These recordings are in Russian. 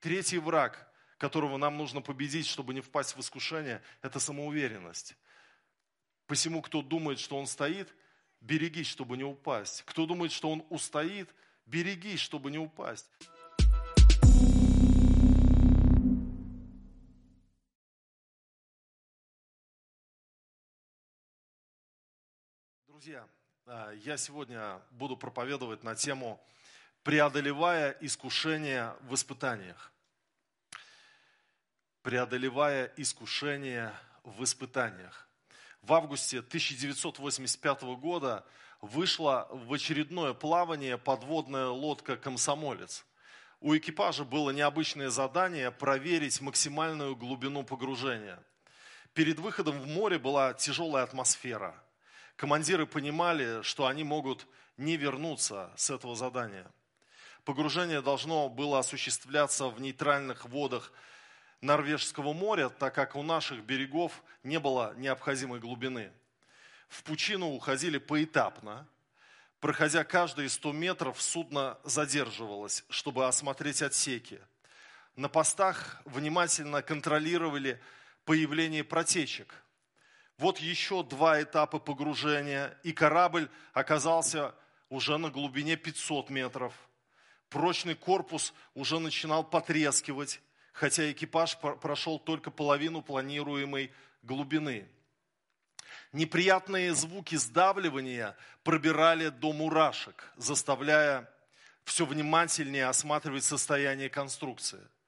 Третий враг, которого нам нужно победить, чтобы не впасть в искушение, это самоуверенность. Посему, кто думает, что он стоит, берегись, чтобы не упасть. Кто думает, что он устоит, берегись, чтобы не упасть. Друзья, а, я сегодня буду проповедовать на тему «Преодолевая искушения в испытаниях». Преодолевая искушения в испытаниях. В августе 1985 года вышла в очередное плавание подводная лодка «Комсомолец». У экипажа было необычное задание проверить максимальную глубину погружения. Перед выходом в море была тяжелая атмосфера – командиры понимали, что они могут не вернуться с этого задания. Погружение должно было осуществляться в нейтральных водах Норвежского моря, так как у наших берегов не было необходимой глубины. В пучину уходили поэтапно. Проходя каждые 100 метров, судно задерживалось, чтобы осмотреть отсеки. На постах внимательно контролировали появление протечек – вот еще два этапа погружения, и корабль оказался уже на глубине 500 метров. Прочный корпус уже начинал потрескивать, хотя экипаж прошел только половину планируемой глубины. Неприятные звуки сдавливания пробирали до мурашек, заставляя все внимательнее осматривать состояние конструкции –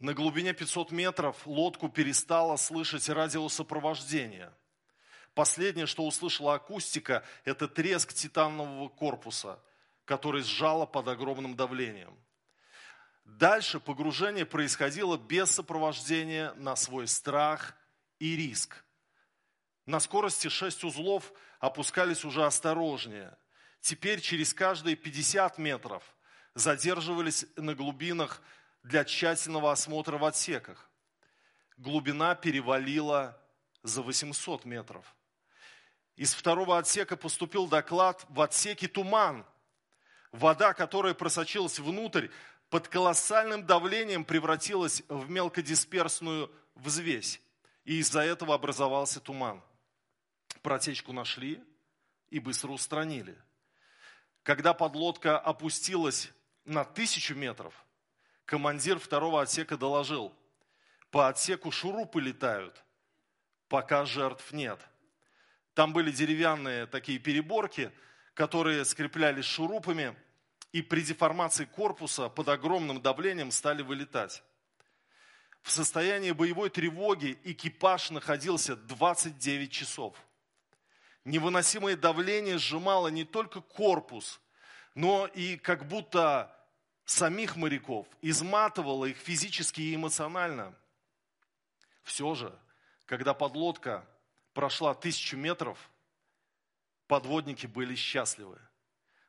на глубине 500 метров лодку перестала слышать радиосопровождение. Последнее, что услышала акустика, это треск титанового корпуса, который сжало под огромным давлением. Дальше погружение происходило без сопровождения на свой страх и риск. На скорости 6 узлов опускались уже осторожнее. Теперь через каждые 50 метров задерживались на глубинах для тщательного осмотра в отсеках. Глубина перевалила за 800 метров. Из второго отсека поступил доклад в отсеке туман. Вода, которая просочилась внутрь, под колоссальным давлением превратилась в мелкодисперсную взвесь. И из-за этого образовался туман. Протечку нашли и быстро устранили. Когда подлодка опустилась на тысячу метров – командир второго отсека доложил, по отсеку шурупы летают, пока жертв нет. Там были деревянные такие переборки, которые скреплялись шурупами, и при деформации корпуса под огромным давлением стали вылетать. В состоянии боевой тревоги экипаж находился 29 часов. Невыносимое давление сжимало не только корпус, но и как будто самих моряков, изматывало их физически и эмоционально. Все же, когда подлодка прошла тысячу метров, подводники были счастливы.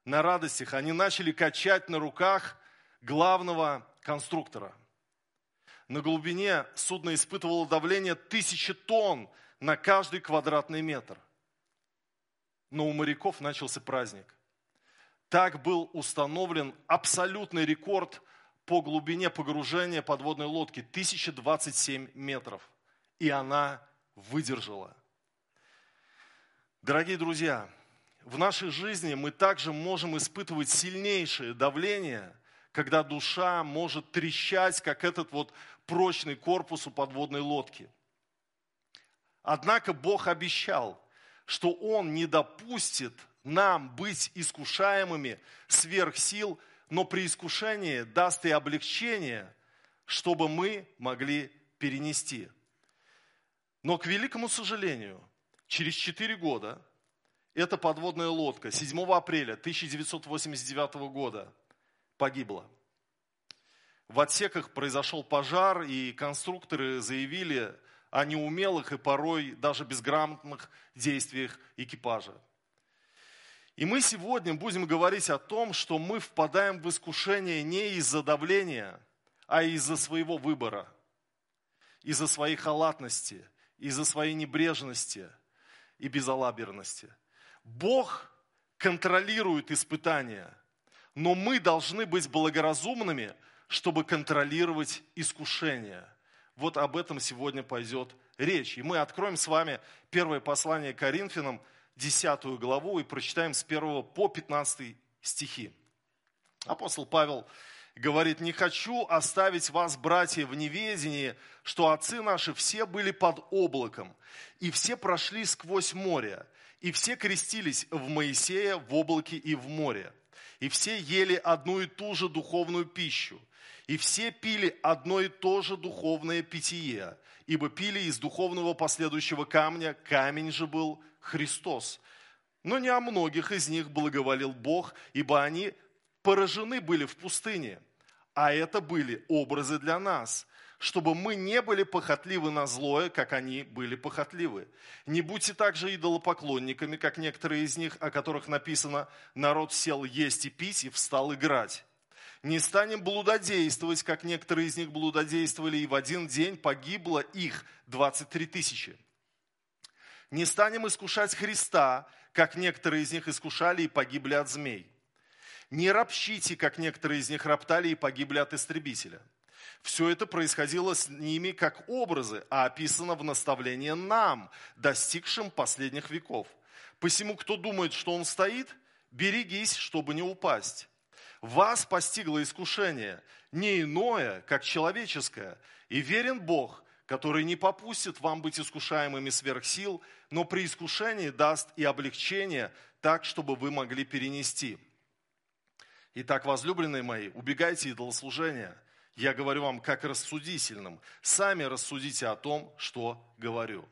На радостях они начали качать на руках главного конструктора. На глубине судно испытывало давление тысячи тонн на каждый квадратный метр. Но у моряков начался праздник. Так был установлен абсолютный рекорд по глубине погружения подводной лодки 1027 метров. И она выдержала. Дорогие друзья, в нашей жизни мы также можем испытывать сильнейшее давление, когда душа может трещать, как этот вот прочный корпус у подводной лодки. Однако Бог обещал, что Он не допустит нам быть искушаемыми сверх сил, но при искушении даст и облегчение, чтобы мы могли перенести. Но, к великому сожалению, через 4 года эта подводная лодка 7 апреля 1989 года погибла. В отсеках произошел пожар, и конструкторы заявили о неумелых и порой даже безграмотных действиях экипажа. И мы сегодня будем говорить о том, что мы впадаем в искушение не из-за давления, а из-за своего выбора, из-за своей халатности, из-за своей небрежности и безалаберности. Бог контролирует испытания, но мы должны быть благоразумными, чтобы контролировать искушение. Вот об этом сегодня пойдет речь. И мы откроем с вами первое послание Коринфянам, 10 главу, и прочитаем с 1 по 15 стихи. Апостол Павел говорит, не хочу оставить вас, братья, в неведении, что отцы наши все были под облаком, и все прошли сквозь море, и все крестились в Моисея, в облаке и в море, и все ели одну и ту же духовную пищу, и все пили одно и то же духовное питье, ибо пили из духовного последующего камня, камень же был Христос. Но не о многих из них благоволил Бог, ибо они поражены были в пустыне – а это были образы для нас, чтобы мы не были похотливы на злое, как они были похотливы. Не будьте также идолопоклонниками, как некоторые из них, о которых написано «народ сел есть и пить и встал играть». Не станем блудодействовать, как некоторые из них блудодействовали, и в один день погибло их 23 тысячи. Не станем искушать Христа, как некоторые из них искушали и погибли от змей. Не ропщите, как некоторые из них роптали и погибли от истребителя. Все это происходило с ними как образы, а описано в наставлении нам, достигшим последних веков. Посему, кто думает, что он стоит, берегись, чтобы не упасть. Вас постигло искушение, не иное, как человеческое, и верен Бог, который не попустит вам быть искушаемыми сверх сил, но при искушении даст и облегчение так, чтобы вы могли перенести – Итак, возлюбленные мои, убегайте идолослужения. Я говорю вам как рассудительным. Сами рассудите о том, что говорю.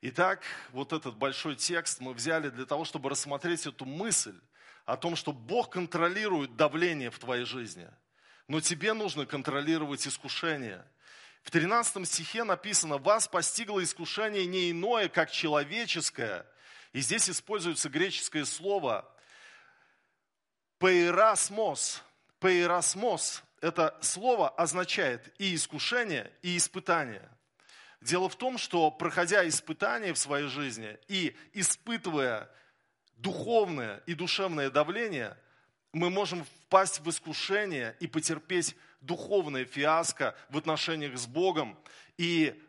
Итак, вот этот большой текст мы взяли для того, чтобы рассмотреть эту мысль о том, что Бог контролирует давление в твоей жизни. Но тебе нужно контролировать искушение. В 13 стихе написано, вас постигло искушение не иное, как человеческое. И здесь используется греческое слово Пейрасмос. Пейрасмос – это слово означает и искушение, и испытание. Дело в том, что проходя испытания в своей жизни и испытывая духовное и душевное давление, мы можем впасть в искушение и потерпеть духовное фиаско в отношениях с Богом. И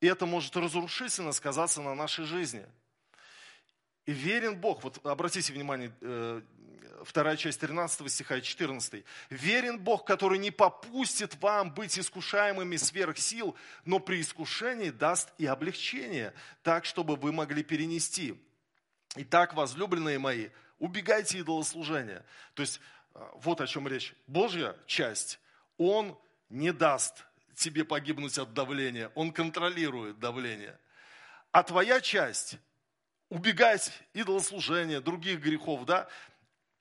это может разрушительно сказаться на нашей жизни. И верен Бог, вот обратите внимание, э, вторая часть 13 стиха и 14. «Верен Бог, который не попустит вам быть искушаемыми сверх сил, но при искушении даст и облегчение, так, чтобы вы могли перенести. Итак, возлюбленные мои, убегайте идолослужения». То есть, э, вот о чем речь. Божья часть, Он не даст тебе погибнуть от давления, Он контролирует давление. А твоя часть убегать идолослужения, других грехов, да,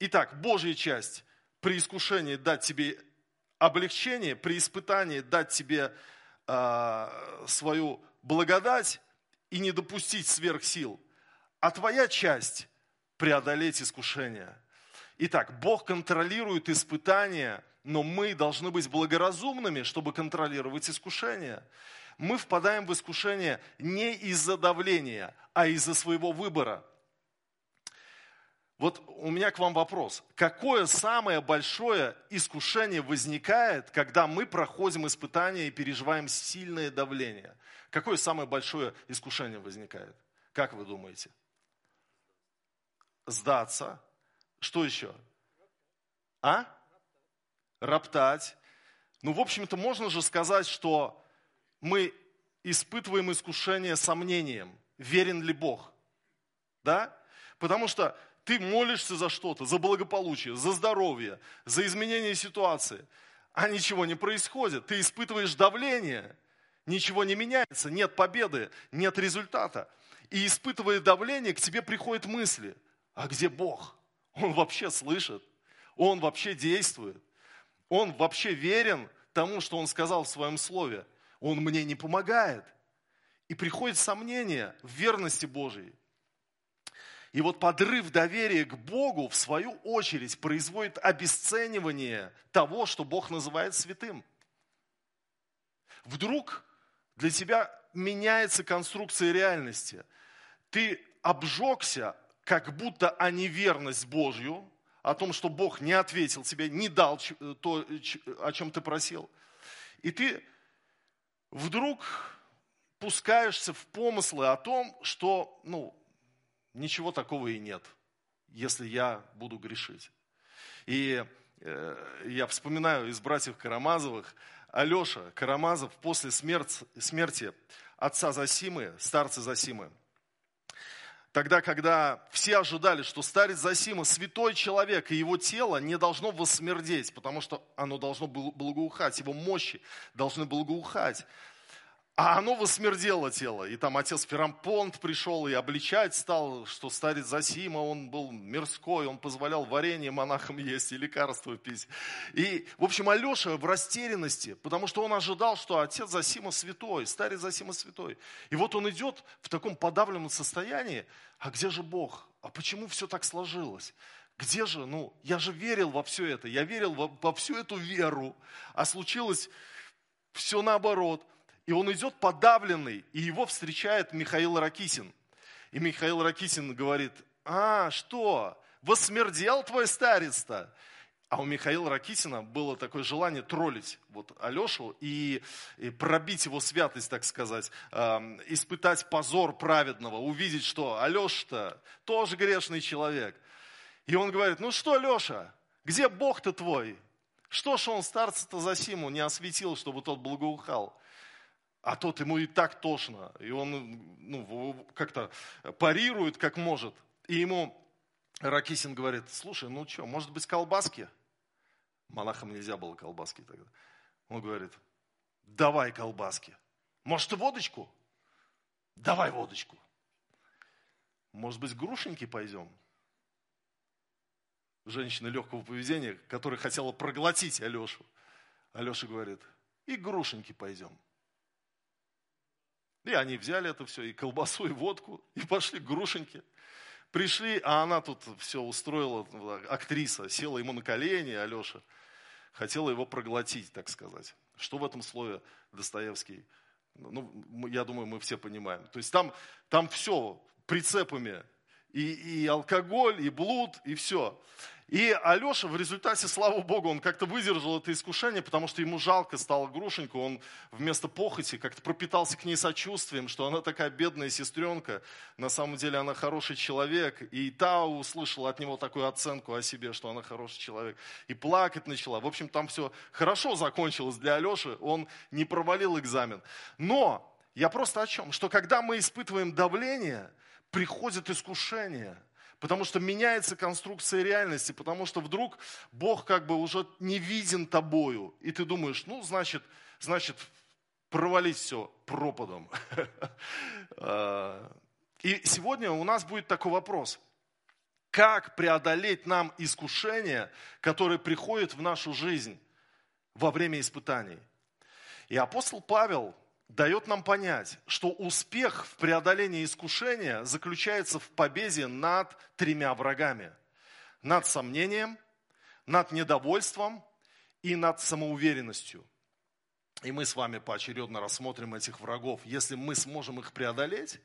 Итак, Божья часть при искушении дать тебе облегчение, при испытании дать тебе э, свою благодать и не допустить сверх сил. А твоя часть преодолеть искушение. Итак, Бог контролирует испытания, но мы должны быть благоразумными, чтобы контролировать искушение. Мы впадаем в искушение не из-за давления, а из-за своего выбора – вот у меня к вам вопрос. Какое самое большое искушение возникает, когда мы проходим испытания и переживаем сильное давление? Какое самое большое искушение возникает? Как вы думаете? Сдаться. Что еще? А? Роптать. Ну, в общем-то, можно же сказать, что мы испытываем искушение сомнением, верен ли Бог. Да? Потому что ты молишься за что-то, за благополучие, за здоровье, за изменение ситуации, а ничего не происходит. Ты испытываешь давление, ничего не меняется, нет победы, нет результата. И испытывая давление, к тебе приходят мысли, а где Бог? Он вообще слышит, Он вообще действует, Он вообще верен тому, что Он сказал в своем слове. Он мне не помогает. И приходит сомнение в верности Божией. И вот подрыв доверия к Богу, в свою очередь, производит обесценивание того, что Бог называет святым. Вдруг для тебя меняется конструкция реальности. Ты обжегся как будто о неверность Божью, о том, что Бог не ответил тебе, не дал то, о чем ты просил. И ты вдруг пускаешься в помыслы о том, что, ну, ничего такого и нет, если я буду грешить. И э, я вспоминаю из братьев Карамазовых, Алеша Карамазов после смерти, смерти отца Засимы, старца Засимы, тогда, когда все ожидали, что старец Засима святой человек, и его тело не должно воссмердеть, потому что оно должно благоухать, его мощи должны благоухать. А оно восмердело тело. И там отец Ферампонт пришел и обличать стал, что старец Засима, он был мирской, он позволял варенье монахам есть и лекарства пить. И, в общем, Алеша в растерянности, потому что он ожидал, что отец Засима святой, старец Засима святой. И вот он идет в таком подавленном состоянии, а где же Бог? А почему все так сложилось? Где же, ну, я же верил во все это, я верил во, во всю эту веру, а случилось все наоборот – и он идет подавленный, и его встречает Михаил Ракисин. И Михаил Ракисин говорит, а, что, воссмердел твой старец-то? А у Михаила Ракитина было такое желание троллить вот Алешу и, и пробить его святость, так сказать, э, испытать позор праведного, увидеть, что Алеша-то тоже грешный человек. И он говорит, ну что, Леша, где Бог-то твой? Что ж он старца-то за Симу не осветил, чтобы тот благоухал? А тот ему и так тошно, и он ну, как-то парирует, как может. И ему Ракисин говорит, слушай, ну что, может быть колбаски? Монахам нельзя было колбаски тогда. Он говорит, давай колбаски. Может и водочку? Давай водочку. Может быть грушеньки пойдем? Женщина легкого поведения, которая хотела проглотить Алешу. Алеша говорит, и грушеньки пойдем. И они взяли это все, и колбасу, и водку, и пошли к грушеньке. Пришли, а она тут все устроила, актриса, села ему на колени, Алеша, хотела его проглотить, так сказать. Что в этом слове Достоевский? Ну, я думаю, мы все понимаем. То есть там, там все прицепами, и, и алкоголь, и блуд, и все. И Алеша в результате, слава Богу, он как-то выдержал это искушение, потому что ему жалко стало грушеньку. Он вместо похоти как-то пропитался к ней сочувствием, что она такая бедная сестренка. На самом деле она хороший человек. И та услышала от него такую оценку о себе, что она хороший человек. И плакать начала. В общем, там все хорошо закончилось для Алеши. Он не провалил экзамен. Но я просто о чем? Что когда мы испытываем давление, приходит искушение – Потому что меняется конструкция реальности, потому что вдруг Бог как бы уже не виден тобою. И ты думаешь, ну, значит, значит провалить все пропадом. А, и сегодня у нас будет такой вопрос. Как преодолеть нам искушения, которые приходят в нашу жизнь во время испытаний? И апостол Павел дает нам понять, что успех в преодолении искушения заключается в победе над тремя врагами. Над сомнением, над недовольством и над самоуверенностью. И мы с вами поочередно рассмотрим этих врагов. Если мы сможем их преодолеть,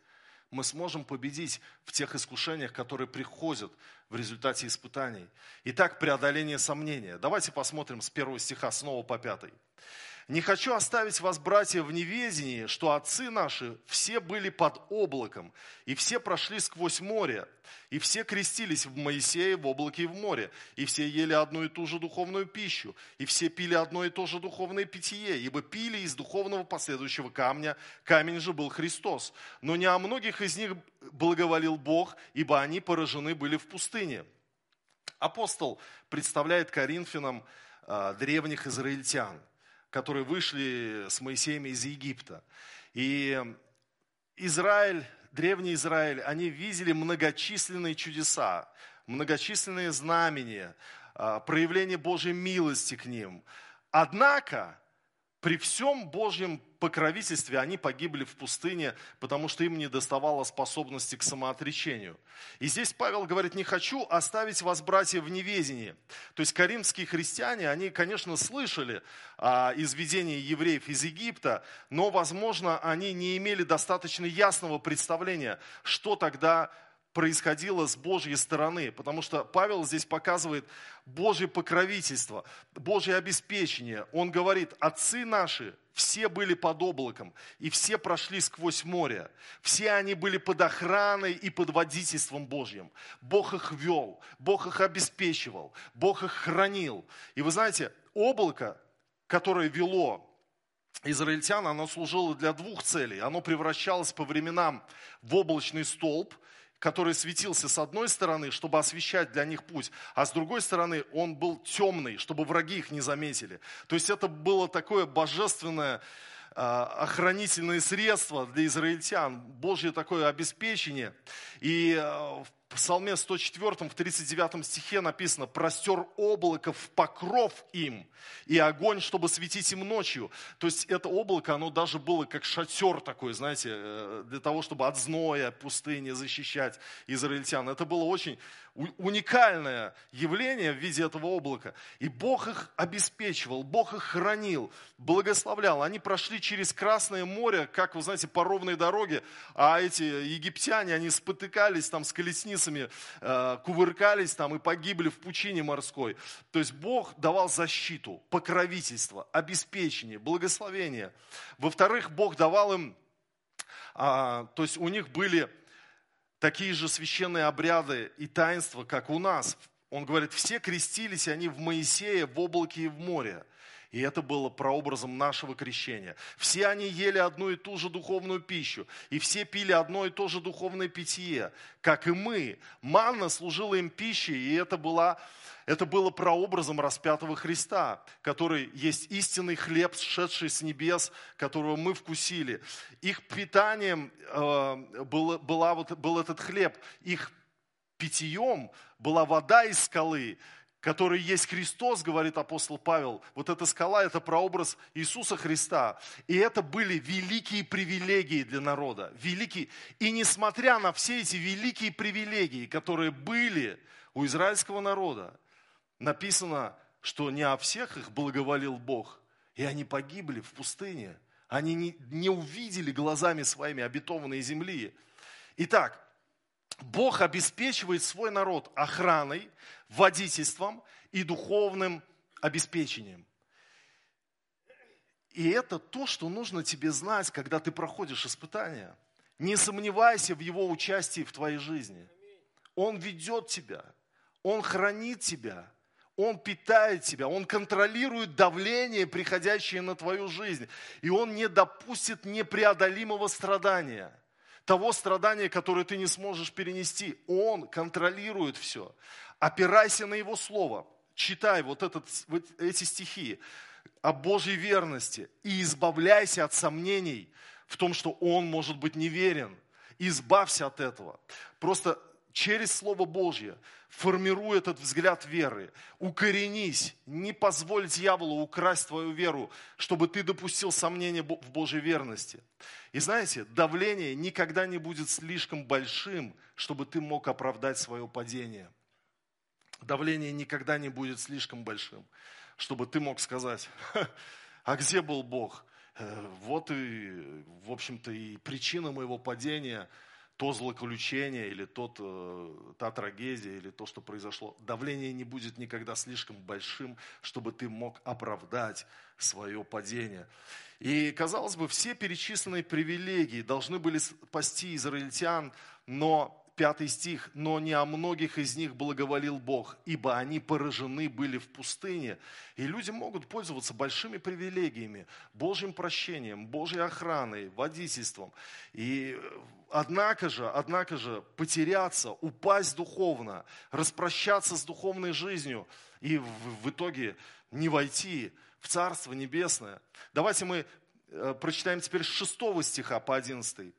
мы сможем победить в тех искушениях, которые приходят в результате испытаний. Итак, преодоление сомнения. Давайте посмотрим с первого стиха снова по пятый. Не хочу оставить вас, братья, в неведении, что отцы наши все были под облаком, и все прошли сквозь море, и все крестились в Моисее, в облаке и в море, и все ели одну и ту же духовную пищу, и все пили одно и то же духовное питье, ибо пили из духовного последующего камня, камень же был Христос. Но не о многих из них благоволил Бог, ибо они поражены были в пустыне. Апостол представляет Коринфянам а, древних израильтян – которые вышли с Моисеем из Египта. И Израиль, древний Израиль, они видели многочисленные чудеса, многочисленные знамения, а, проявление Божьей милости к ним. Однако при всем Божьем покровительстве они погибли в пустыне, потому что им не доставало способности к самоотречению. И здесь Павел говорит, не хочу оставить вас, братья, в неведении. То есть коринфские христиане, они, конечно, слышали о изведении евреев из Египта, но, возможно, они не имели достаточно ясного представления, что тогда происходило с Божьей стороны, потому что Павел здесь показывает Божье покровительство, Божье обеспечение. Он говорит, отцы наши все были под облаком, и все прошли сквозь море. Все они были под охраной и под водительством Божьим. Бог их вел, Бог их обеспечивал, Бог их хранил. И вы знаете, облако, которое вело израильтян, оно служило для двух целей. Оно превращалось по временам в облачный столб – который светился с одной стороны, чтобы освещать для них путь, а с другой стороны он был темный, чтобы враги их не заметили. То есть это было такое божественное а, охранительное средство для израильтян, Божье такое обеспечение. И а, в Псалме 104, в 39 стихе написано, «Простер облако в покров им, и огонь, чтобы светить им ночью». То есть это облако, оно даже было как шатер такой, знаете, э, для того, чтобы от зноя пустыни защищать израильтян. Это было очень уникальное явление в виде этого облака. И Бог их обеспечивал, Бог их хранил, благословлял. Они прошли через Красное море, как, вы знаете, по ровной дороге, а эти египтяне, они спотыкались там с колесницами, э, кувыркались там и погибли в пучине морской. То есть Бог давал защиту, покровительство, обеспечение, благословение. Во-вторых, Бог давал им, а, то есть у них были такие же священные обряды и таинства, как у нас. Он говорит, все крестились они в Моисее, в облаке и в море. И это было прообразом нашего крещения. Все они ели одну и ту же духовную пищу, и все пили одно и то же духовное питье, как и мы. Манна служила им пищей, и это была это было прообразом распятого Христа, который есть истинный хлеб, сшедший с небес, которого мы вкусили. Их питанием э, был, была вот, был этот хлеб, их питьем была вода из скалы, который есть Христос, говорит апостол Павел. Вот эта скала – это прообраз Иисуса Христа. И это были великие привилегии для народа. Великие. И несмотря на все эти великие привилегии, которые были у израильского народа, написано, что не о всех их благоволил Бог, и они погибли в пустыне. Они не, не увидели глазами своими обетованной земли. Итак, Бог обеспечивает свой народ охраной, водительством и духовным обеспечением. И это то, что нужно тебе знать, когда ты проходишь испытания. Не сомневайся в его участии в твоей жизни. Он ведет тебя, он хранит тебя, он питает тебя, Он контролирует давление, приходящее на твою жизнь. И Он не допустит непреодолимого страдания. Того страдания, которое ты не сможешь перенести. Он контролирует все. Опирайся на Его Слово. Читай вот, этот, вот эти стихи о Божьей верности и избавляйся от сомнений в том, что Он может быть неверен. Избавься от этого. Просто через Слово Божье формируй этот взгляд веры. Укоренись, не позволь дьяволу украсть твою веру, чтобы ты допустил сомнения в Божьей верности. И знаете, давление никогда не будет слишком большим, чтобы ты мог оправдать свое падение. Давление никогда не будет слишком большим, чтобы ты мог сказать, а где был Бог? Э, вот и, в общем-то, и причина моего падения – то злоключение или тот, э, та трагедия или то, что произошло, давление не будет никогда слишком большим, чтобы ты мог оправдать свое падение. И, казалось бы, все перечисленные привилегии должны были спасти израильтян, но пятый стих, но не о многих из них благоволил Бог, ибо они поражены были в пустыне. И люди могут пользоваться большими привилегиями, Божьим прощением, Божьей охраной, водительством. И однако же, однако же потеряться, упасть духовно, распрощаться с духовной жизнью и в, в итоге не войти в Царство Небесное. Давайте мы э, прочитаем теперь с 6 стиха по 11.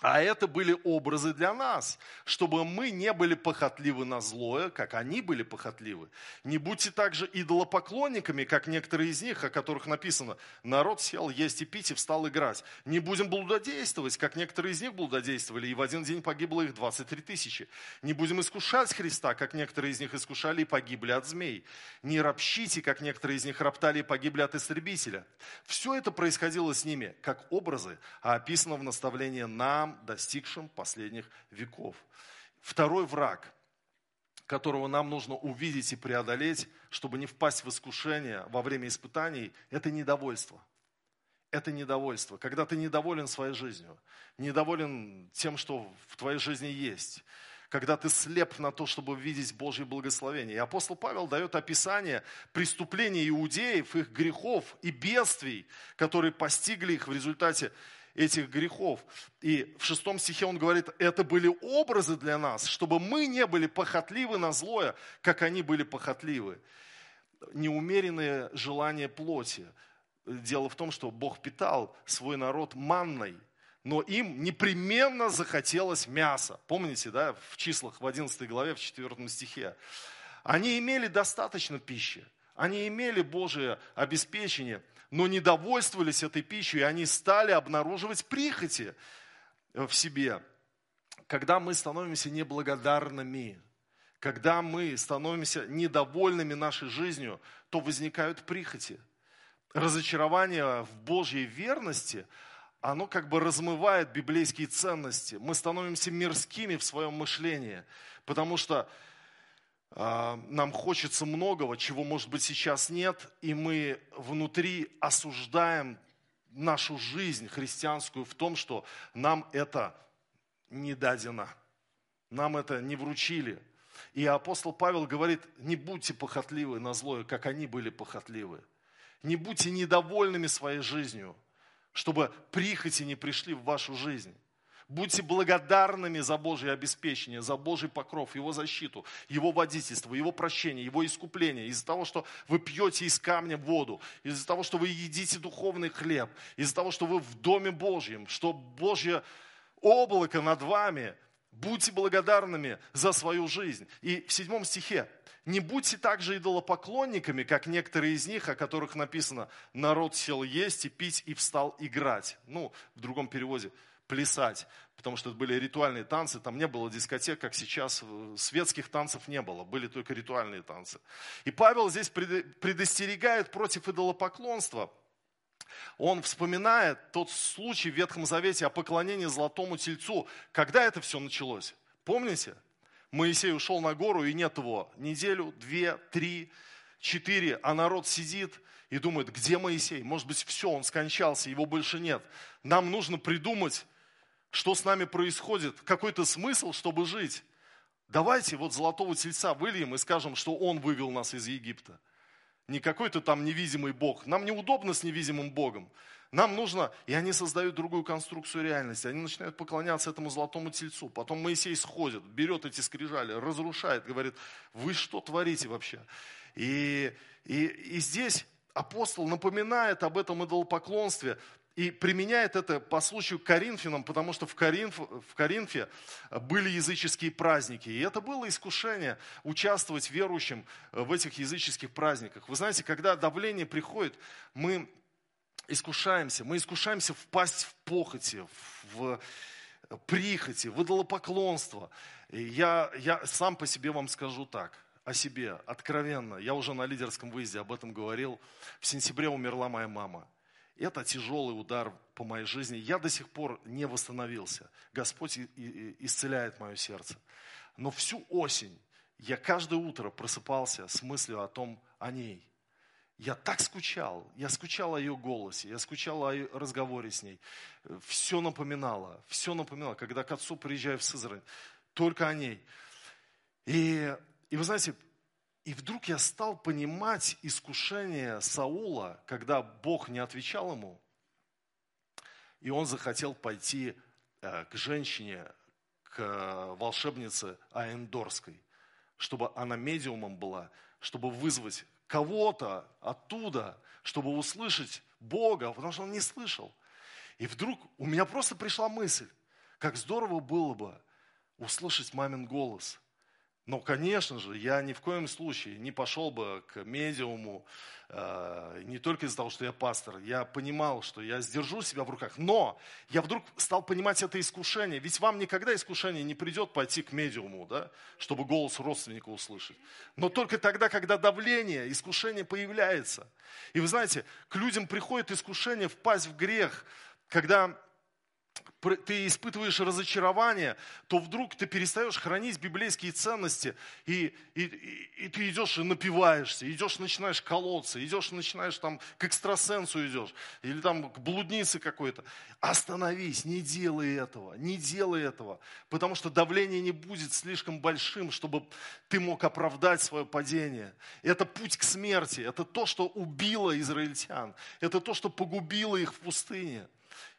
А это были образы для нас, чтобы мы не были похотливы на злое, как они были похотливы. Не будьте также идолопоклонниками, как некоторые из них, о которых написано, народ сел есть и пить и встал играть. Не будем блудодействовать, как некоторые из них блудодействовали, и в один день погибло их 23 тысячи. Не будем искушать Христа, как некоторые из них искушали и погибли от змей. Не ропщите, как некоторые из них роптали и погибли от истребителя. Все это происходило с ними, как образы, а описано в наставлении нам, нам, достигшим последних веков. Второй враг, которого нам нужно увидеть и преодолеть, чтобы не впасть в искушение во время испытаний, это недовольство. Это недовольство. Когда ты недоволен своей жизнью, недоволен тем, что в твоей жизни есть, когда ты слеп на то, чтобы видеть Божье благословение. И апостол Павел дает описание преступлений иудеев, их грехов и бедствий, которые постигли их в результате этих грехов. И в шестом стихе он говорит, это были образы для нас, чтобы мы не были похотливы на злое, как они были похотливы. Неумеренные желания плоти. Дело в том, что Бог питал свой народ манной, но им непременно захотелось мяса. Помните, да, в числах в 11 главе, в 4 стихе. Они имели достаточно пищи, они имели Божие обеспечение, но недовольствовались этой пищей, и они стали обнаруживать прихоти в себе. Когда мы становимся неблагодарными, когда мы становимся недовольными нашей жизнью, то возникают прихоти. Разочарование в Божьей верности, оно как бы размывает библейские ценности. Мы становимся мирскими в своем мышлении, потому что нам хочется многого, чего, может быть, сейчас нет, и мы внутри осуждаем нашу жизнь христианскую в том, что нам это не дадено, нам это не вручили. И апостол Павел говорит, не будьте похотливы на злое, как они были похотливы. Не будьте недовольными своей жизнью, чтобы прихоти не пришли в вашу жизнь. Будьте благодарными за Божье обеспечение, за Божий покров, Его защиту, Его водительство, Его прощение, Его искупление. Из-за того, что вы пьете из камня воду, из-за того, что вы едите духовный хлеб, из-за того, что вы в Доме Божьем, что Божье облако над вами. Будьте благодарными за свою жизнь. И в седьмом стихе не будьте также идолопоклонниками, как некоторые из них, о которых написано, народ сел есть и пить и встал играть. Ну, в другом переводе, плясать, потому что это были ритуальные танцы, там не было дискотек, как сейчас, светских танцев не было, были только ритуальные танцы. И Павел здесь предостерегает против идолопоклонства. Он вспоминает тот случай в Ветхом Завете о поклонении золотому тельцу. Когда это все началось? Помните? Моисей ушел на гору, и нет его. Неделю, две, три, четыре, а народ сидит и думает, где Моисей? Может быть, все, он скончался, его больше нет. Нам нужно придумать что с нами происходит, какой-то смысл, чтобы жить. Давайте вот золотого тельца выльем и скажем, что он вывел нас из Египта. Не какой-то там невидимый Бог. Нам неудобно с невидимым Богом. Нам нужно, и они создают другую конструкцию реальности. Они начинают поклоняться этому золотому тельцу. Потом Моисей сходит, берет эти скрижали, разрушает, говорит, вы что творите вообще? И, и, и здесь апостол напоминает об этом идолопоклонстве, и применяет это по случаю Коринфянам, потому что в, Коринф, в Коринфе были языческие праздники. И это было искушение участвовать верующим в этих языческих праздниках. Вы знаете, когда давление приходит, мы искушаемся. Мы искушаемся впасть в похоти, в прихоти, в идолопоклонство. И я, я сам по себе вам скажу так, о себе, откровенно. Я уже на лидерском выезде об этом говорил. В сентябре умерла моя мама. Это тяжелый удар по моей жизни. Я до сих пор не восстановился. Господь исцеляет мое сердце. Но всю осень я каждое утро просыпался с мыслью о том, о ней. Я так скучал, я скучал о ее голосе, я скучал о разговоре с ней. Все напоминало, все напоминало, когда к отцу приезжаю в Сызрань, только о ней. И, и вы знаете, и вдруг я стал понимать искушение Саула, когда Бог не отвечал ему, и он захотел пойти э, к женщине, к волшебнице Аендорской, чтобы она медиумом была, чтобы вызвать кого-то оттуда, чтобы услышать Бога, потому что он не слышал. И вдруг у меня просто пришла мысль, как здорово было бы услышать мамин голос – но, конечно же, я ни в коем случае не пошел бы к медиуму, э, не только из-за того, что я пастор. Я понимал, что я сдержу себя в руках. Но я вдруг стал понимать это искушение. Ведь вам никогда искушение не придет пойти к медиуму, да, чтобы голос родственника услышать. Но только тогда, когда давление, искушение появляется. И вы знаете, к людям приходит искушение впасть в грех, когда ты испытываешь разочарование, то вдруг ты перестаешь хранить библейские ценности, и, и, и, и ты идешь и напиваешься, идешь, начинаешь колоться, идешь, начинаешь там к экстрасенсу идешь, или там к блуднице какой-то. Остановись, не делай этого, не делай этого, потому что давление не будет слишком большим, чтобы ты мог оправдать свое падение. Это путь к смерти, это то, что убило израильтян, это то, что погубило их в пустыне.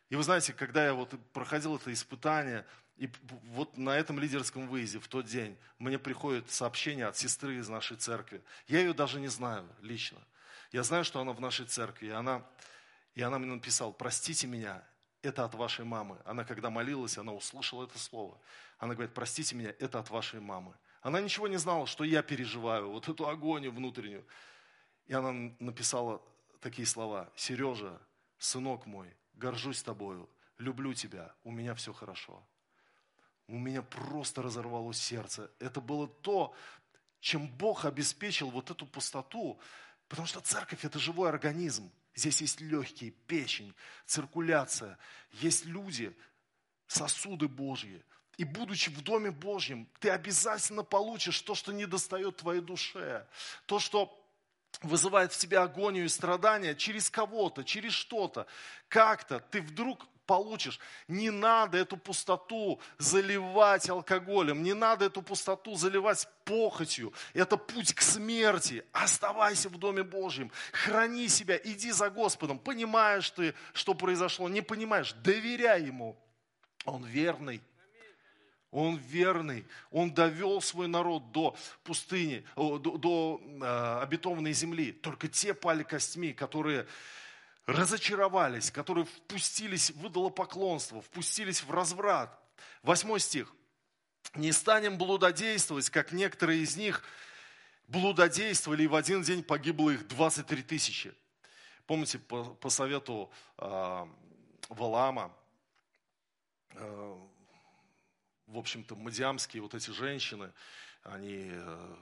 И вы знаете, когда я вот проходил это испытание, и вот на этом лидерском выезде в тот день мне приходит сообщение от сестры из нашей церкви. Я ее даже не знаю лично. Я знаю, что она в нашей церкви. И она, и она мне написала, простите меня, это от вашей мамы. Она когда молилась, она услышала это слово. Она говорит, простите меня, это от вашей мамы. Она ничего не знала, что я переживаю, вот эту агонию внутреннюю. И она написала такие слова. Сережа, сынок мой, горжусь тобою, люблю тебя, у меня все хорошо. У меня просто разорвалось сердце. Это было то, чем Бог обеспечил вот эту пустоту, потому что церковь – это живой организм. Здесь есть легкие, печень, циркуляция, есть люди, сосуды Божьи. И будучи в Доме Божьем, ты обязательно получишь то, что не достает твоей душе, то, что вызывает в тебе агонию и страдания через кого-то, через что-то, как-то ты вдруг получишь. Не надо эту пустоту заливать алкоголем, не надо эту пустоту заливать похотью. Это путь к смерти. Оставайся в Доме Божьем, храни себя, иди за Господом. Понимаешь ты, что произошло, не понимаешь, доверяй Ему. Он верный. Он верный, он довел свой народ до пустыни, до, до э, обетованной земли. Только те пали костьми, которые разочаровались, которые впустились в идолопоклонство, впустились в разврат. Восьмой стих. «Не станем блудодействовать, как некоторые из них блудодействовали, и в один день погибло их 23 тысячи». Помните, по, по совету э, Валаама, э, в общем-то, мадиамские вот эти женщины, они э,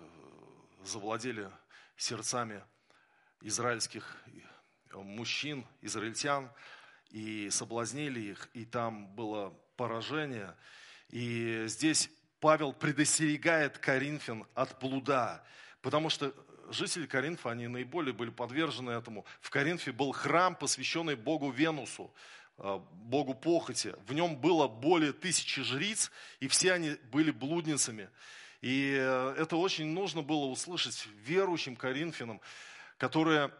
завладели сердцами израильских мужчин, израильтян, и соблазнили их, и там было поражение. И здесь Павел предостерегает Коринфян от блуда, потому что жители Коринфа, они наиболее были подвержены этому. В Коринфе был храм, посвященный Богу Венусу. Э, богу похоти. В нем было более тысячи жриц, и все они были блудницами. И э, это очень нужно было услышать верующим коринфянам, которые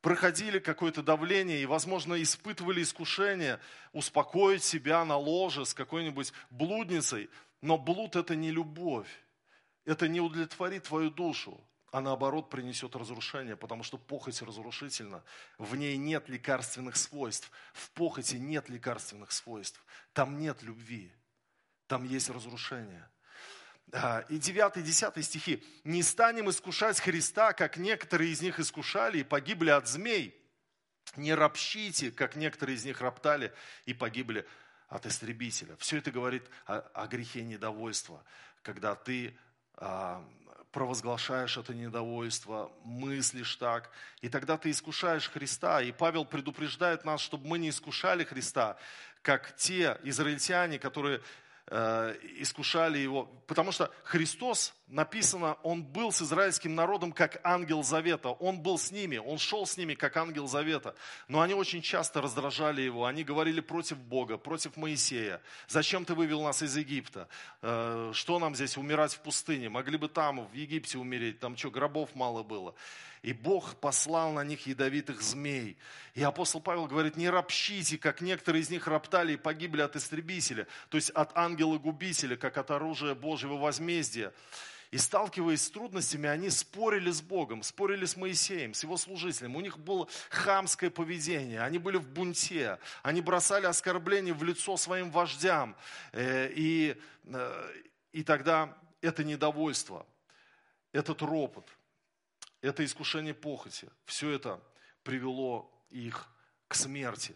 проходили какое-то давление и, возможно, испытывали искушение успокоить себя на ложе с какой-нибудь блудницей. Но блуд – это не любовь. Это не удовлетворит твою душу а наоборот принесет разрушение, потому что похоть разрушительна. В ней нет лекарственных свойств. В похоти нет лекарственных свойств. Там нет любви. Там есть разрушение. А, и 9 и 10 стихи. «Не станем искушать Христа, как некоторые из них искушали и погибли от змей. Не ропщите, как некоторые из них роптали и погибли от истребителя». Все это говорит о, о грехе недовольства, когда ты а, провозглашаешь это недовольство, мыслишь так, и тогда ты искушаешь Христа. И Павел предупреждает нас, чтобы мы не искушали Христа, как те израильтяне, которые Э, искушали его. Потому что Христос, написано, он был с израильским народом как ангел завета. Он был с ними, он шел с ними как ангел завета. Но они очень часто раздражали его. Они говорили против Бога, против Моисея. Зачем ты вывел нас из Египта? Э, что нам здесь умирать в пустыне? Могли бы там, в Египте умереть. Там что, гробов мало было. И Бог послал на них ядовитых змей. И апостол Павел говорит, не ропщите, как некоторые из них роптали и погибли от истребителя, то есть от ангела-губителя, как от оружия Божьего возмездия. И сталкиваясь с трудностями, они спорили с Богом, спорили с Моисеем, с его служителем. У них было хамское поведение, они были в бунте, они бросали оскорбления в лицо своим вождям. Э, и, э, и тогда это недовольство, этот ропот – это искушение похоти. Все это привело их к смерти.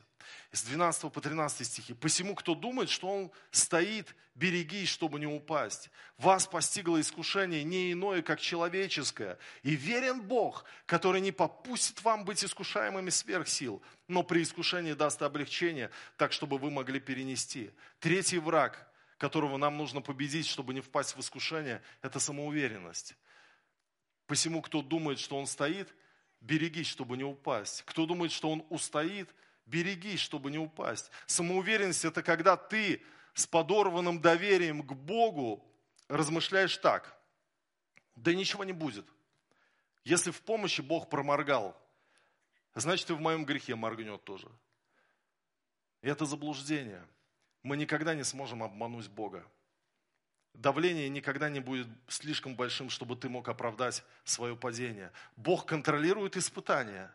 С 12 по 13 стихи. «Посему, кто думает, что он стоит, берегись, чтобы не упасть. Вас постигло искушение не иное, как человеческое. И верен Бог, который не попустит вам быть искушаемыми сверх сил, но при искушении даст облегчение, так, чтобы вы могли перенести». Третий враг, которого нам нужно победить, чтобы не впасть в искушение, это самоуверенность. Посему, кто думает, что он стоит, берегись, чтобы не упасть. Кто думает, что он устоит, берегись, чтобы не упасть. Самоуверенность – это когда ты с подорванным доверием к Богу размышляешь так. Да ничего не будет. Если в помощи Бог проморгал, значит и в моем грехе моргнет тоже. Это заблуждение. Мы никогда не сможем обмануть Бога. Давление никогда не будет слишком большим, чтобы ты мог оправдать свое падение. Бог контролирует испытания,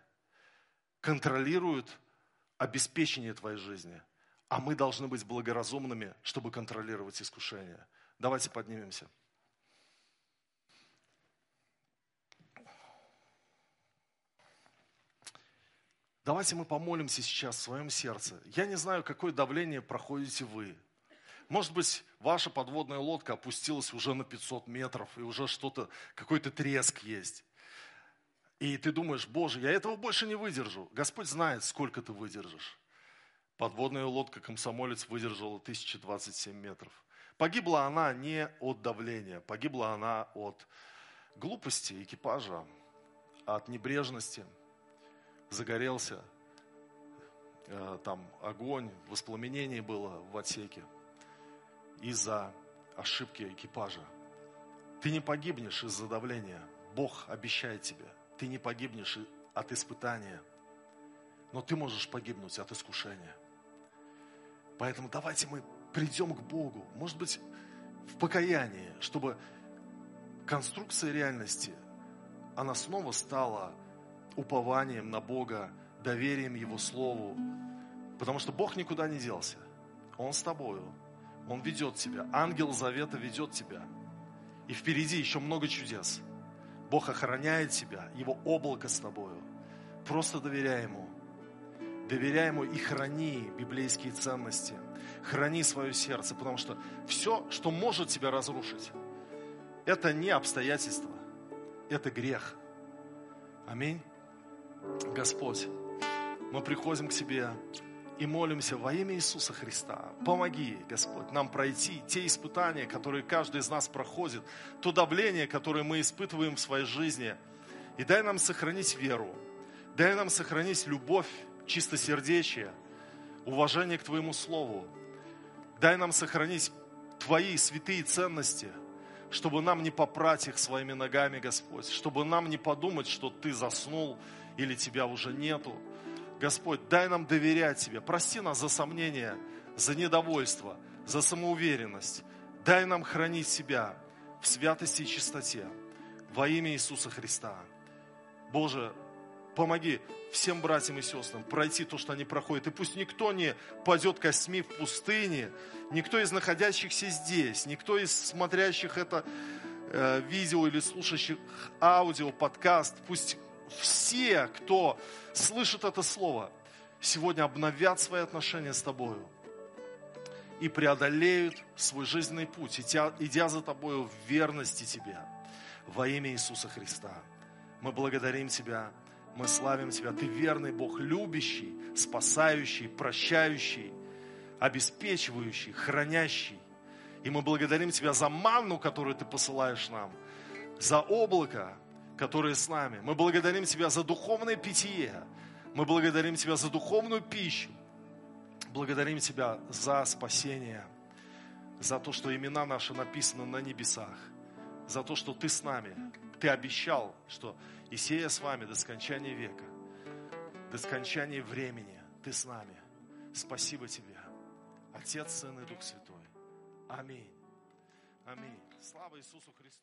контролирует обеспечение твоей жизни. А мы должны быть благоразумными, чтобы контролировать искушения. Давайте поднимемся. Давайте мы помолимся сейчас в своем сердце. Я не знаю, какое давление проходите вы. Может быть, ваша подводная лодка опустилась уже на 500 метров, и уже что-то, какой-то треск есть. И ты думаешь, Боже, я этого больше не выдержу. Господь знает, сколько ты выдержишь. Подводная лодка «Комсомолец» выдержала 1027 метров. Погибла она не от давления, погибла она от глупости экипажа, от небрежности. Загорелся э, там огонь, воспламенение было в отсеке из-за ошибки экипажа. Ты не погибнешь из-за давления. Бог обещает тебе. Ты не погибнешь от испытания, но ты можешь погибнуть от искушения. Поэтому давайте мы придем к Богу, может быть, в покаянии, чтобы конструкция реальности, она снова стала упованием на Бога, доверием Его Слову. Потому что Бог никуда не делся. Он с тобою. Он ведет тебя. Ангел Завета ведет тебя. И впереди еще много чудес. Бог охраняет тебя, Его облако с тобою. Просто доверяй Ему. Доверяй Ему и храни библейские ценности. Храни свое сердце, потому что все, что может тебя разрушить, это не обстоятельства, это грех. Аминь. Господь, мы приходим к Тебе и молимся во имя Иисуса Христа. Помоги, Господь, нам пройти те испытания, которые каждый из нас проходит, то давление, которое мы испытываем в своей жизни. И дай нам сохранить веру, дай нам сохранить любовь, чистосердечие, уважение к Твоему Слову. Дай нам сохранить Твои святые ценности, чтобы нам не попрать их своими ногами, Господь, чтобы нам не подумать, что Ты заснул или Тебя уже нету, Господь, дай нам доверять Тебе. Прости нас за сомнения, за недовольство, за самоуверенность. Дай нам хранить себя в святости и чистоте во имя Иисуса Христа. Боже, помоги всем братьям и сестрам пройти то, что они проходят. И пусть никто не падет костьми в пустыне, никто из находящихся здесь, никто из смотрящих это э, видео или слушающих аудио, подкаст, пусть все, кто слышит это слово, сегодня обновят свои отношения с тобою и преодолеют свой жизненный путь, идя, идя за тобою в верности тебе во имя Иисуса Христа. Мы благодарим Тебя, мы славим Тебя. Ты верный Бог, любящий, спасающий, прощающий, обеспечивающий, хранящий. И мы благодарим Тебя за манну, которую Ты посылаешь нам, за облако, которые с нами. Мы благодарим Тебя за духовное питье. Мы благодарим Тебя за духовную пищу. Благодарим Тебя за спасение, за то, что имена наши написаны на небесах, за то, что Ты с нами. Ты обещал, что Исея с вами до скончания века, до скончания времени. Ты с нами. Спасибо Тебе, Отец, Сын и Дух Святой. Аминь. Аминь. Слава Иисусу Христу.